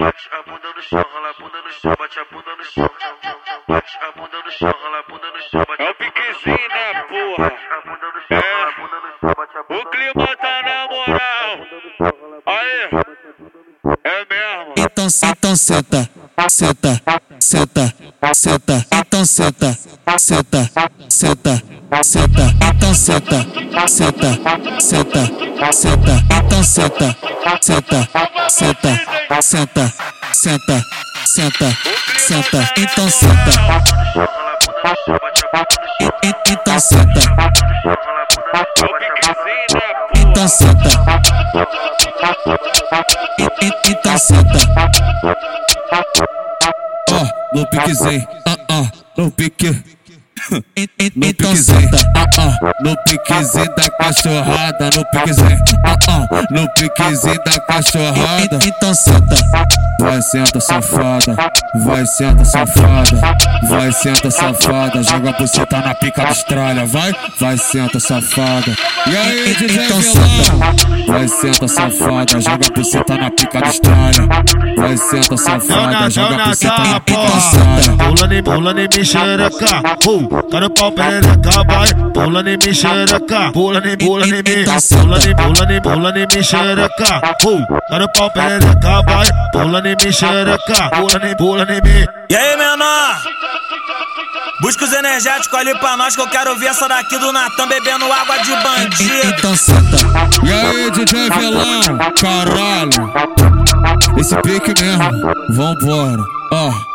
bate a bunda no chão, rola a bunda no chão, bate a bunda no chão, bate a bunda no chão, rola a bunda no chão, É o piquezinho, né, porra? bunda O clima tá na moral. Aí, é mesmo. Então, então senta, senta, senta, senta. Então senta, senta, senta, senta. Então senta, senta, senta, senta. Então senta, senta, senta, senta, senta, senta, senta. Então senta, então senta, então senta. Então senta. Ó, no piquezinho, ah, ah, no pique. Então senta, ah, ah, no piquezinho da cachorrada, no piquezinho, ah, ah, no piquezinho da cachorrada. Então senta, vai senta safada, vai senta safada, vai senta safada, joga buceta na pica da estralha, vai, vai senta safada. E aí, DJ então senta, vai senta safada, joga buceta na pica da estralha, vai senta safada, joga buceta na pica da estralha. Pulando e pulando e me xereca, uh, tá no pau perereca, vai. Pulando e me xereca, pulando e pulando e me, pulando e pulando e pulando e me xereca, tá no pau perereca, vai. Pulando e me xereca, pulando e pulando e me. E aí, menor? Busca os energéticos ali pra nós que eu quero ver essa daqui do Natan bebendo água de bandido. Então senta. E aí, DJ Velão, caralho. Esse pique mesmo, vambora. Ó.